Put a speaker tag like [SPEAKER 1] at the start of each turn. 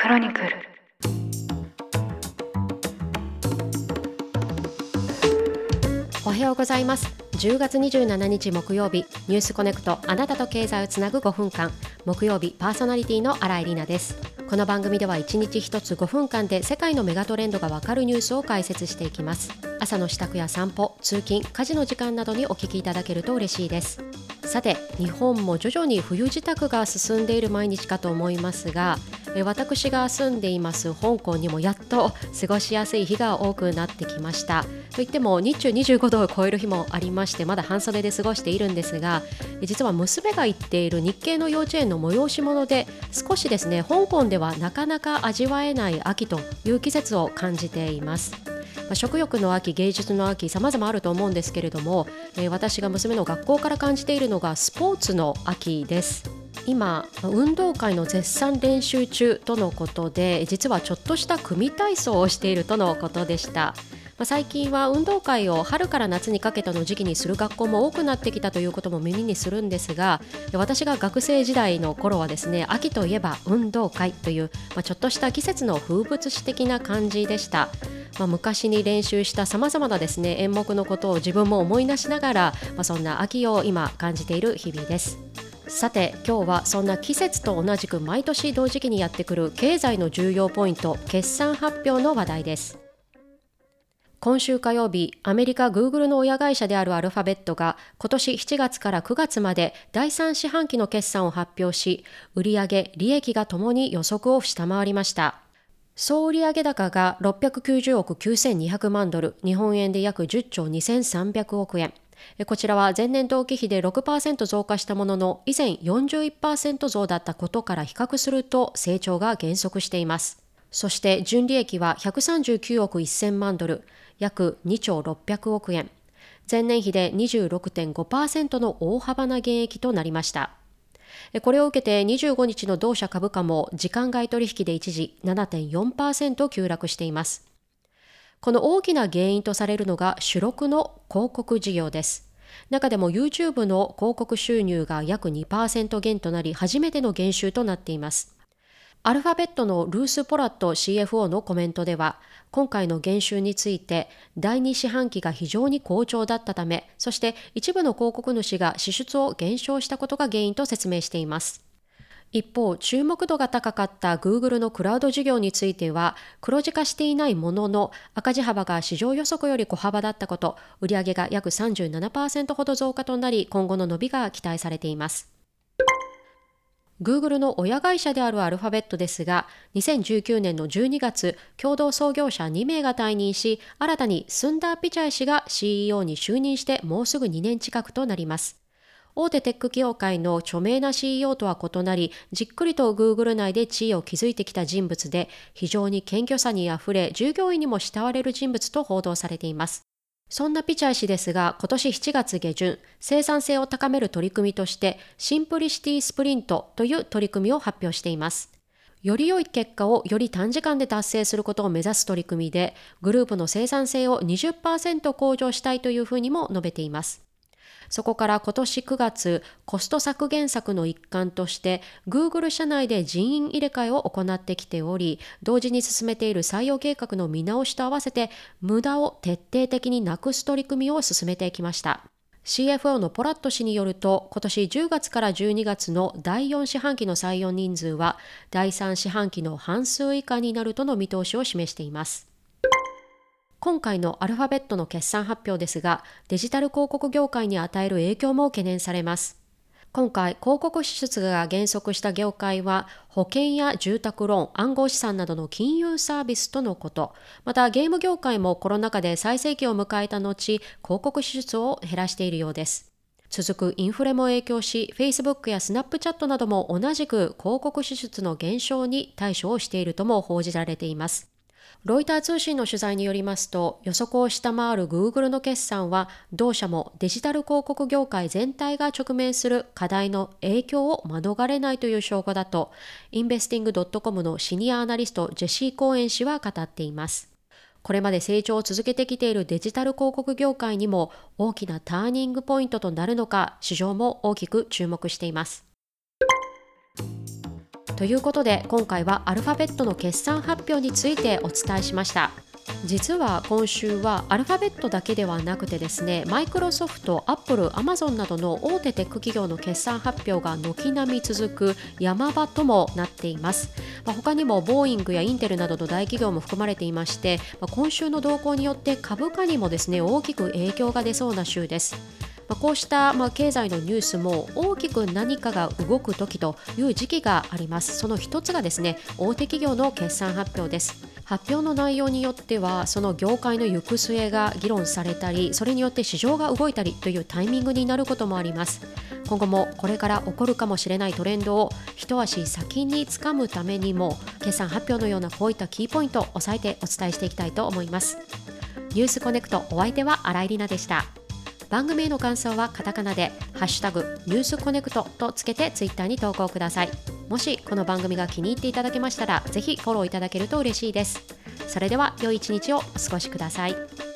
[SPEAKER 1] クロニクル。
[SPEAKER 2] おはようございます。10月27日木曜日ニュースコネクトあなたと経済をつなぐ5分間。木曜日パーソナリティの新井里奈です。この番組では1日1つ5分間で世界のメガトレンドがわかるニュースを解説していきます。朝の支度や散歩通勤家事の時間などにお聞きいただけると嬉しいです。さて日本も徐々に冬支度が進んでいる毎日かと思いますが私が住んでいます香港にもやっと過ごしやすい日が多くなってきました。といっても日中25度を超える日もありましてまだ半袖で過ごしているんですが実は娘が行っている日系の幼稚園の催し物で少しですね香港ではなかなか味わえない秋という季節を感じています。ま、食欲の秋芸術の秋様々あると思うんですけれども、え、私が娘の学校から感じているのがスポーツの秋です。今運動会の絶賛練習中とのことで実はちょっとした組体操をしているとのことでしたま、最近は運動会を春から夏にかけての時期にする学校も多くなってきたということも耳にするんですが私が学生時代の頃はですね秋といえば運動会という、まあ、ちょっとした季節の風物詩的な感じでした。まあ、昔に練習したさまざまなですね演目のことを自分も思い出しながら、まあ、そんな秋を今感じている日々です。さて今日はそんな季節と同じく毎年同時期にやってくる経済の重要ポイント決算発表の話題です今週火曜日、アメリカ・グーグルの親会社であるアルファベットが今年7月から9月まで第3四半期の決算を発表し、売上、利益がともに予測を下回りました。総売上高が690億9200万ドル、日本円で約10兆2300億円。こちらは前年同期比で6%増加したものの、以前41%増だったことから比較すると成長が減速しています。そして純利益は139億1000万ドル、約2兆600億円。前年比で26.5%の大幅な減益となりました。これを受けて25日の同社株価も時間外取引で一時7.4%急落しています。この大きな原因とされるのが主力の広告事業です。中でも YouTube の広告収入が約2%減となり初めての減収となっています。アルファベットのルース・ポラット CFO のコメントでは、今回の減収について、第2四半期が非常に好調だったため、そして一部の広告主が支出を減少したことが原因と説明しています。一方、注目度が高かった Google のクラウド事業については、黒字化していないものの、赤字幅が市場予測より小幅だったこと、売上が約37%ほど増加となり、今後の伸びが期待されています。Google の親会社であるアルファベットですが、2019年の12月、共同創業者2名が退任し、新たにスンダー・ピチャイ氏が CEO に就任してもうすぐ2年近くとなります。大手テック業界の著名な CEO とは異なり、じっくりと Google 内で地位を築いてきた人物で、非常に謙虚さにあふれ、従業員にも慕われる人物と報道されています。そんなピチャイ氏ですが、今年7月下旬、生産性を高める取り組みとして、 Simplicity Sprint という取り組みを発表しています。より良い結果をより短時間で達成することを目指す取り組みで、グループの生産性を20%向上したいというふうにも述べています。そこから今年9月、コスト削減策の一環として、Google 社内で人員入れ替えを行ってきており、同時に進めている採用計画の見直しと合わせて、無駄を徹底的になくす取り組みを進めてきました。CFO のポラット氏によると、今年10月から12月の第4四半期の採用人数は、第3四半期の半数以下になるとの見通しを示しています。今回のアルファベットの決算発表ですが、デジタル広告業界に与える影響も懸念されます。今回、広告支出が減速した業界は、保険や住宅ローン、暗号資産などの金融サービスとのこと。また、ゲーム業界もコロナ禍で最盛期を迎えた後、広告支出を減らしているようです。続くインフレも影響し、Facebook や Snapchat なども同じく広告支出の減少に対処をしているとも報じられています。ロイター通信の取材によりますと、予測を下回る Google の決算は、同社もデジタル広告業界全体が直面する課題の影響を免れないという証拠だと、インベスティング .com のシニアアナリストジェシー・コーエン氏は語っています。これまで成長を続けてきているデジタル広告業界にも大きなターニングポイントとなるのか、市場も大きく注目しています。ということで今回はアルファベットの決算発表についてお伝えしました。実は今週はアルファベットだけではなくてですねマイクロソフト、アップル、アマゾンなどの大手テック企業の決算発表が軒並み続く山場ともなっています、まあ、他にもボーイングやインテルなどの大企業も含まれていまして、まあ、今週の動向によって株価にもですね大きく影響が出そうな週です。まあこうしたまあ経済のニュースも大きく何かが動く時という時期があります。その一つがですね大手企業の決算発表です。発表の内容によってはその業界の行く末が議論されたりそれによって市場が動いたりというタイミングになることもあります。今後もこれから起こるかもしれないトレンドを一足先につかむためにも決算発表のようなこういったキーポイントを押さえてお伝えしていきたいと思います。ニュースコネクトお相手は新井里奈でした。番組への感想はカタカナで「ハッシュタグニュースコネクト」とつけてツイッターに投稿くださいもしこの番組が気に入っていただけましたらぜひフォローいただけると嬉しいですそれでは良い一日をお過ごしください。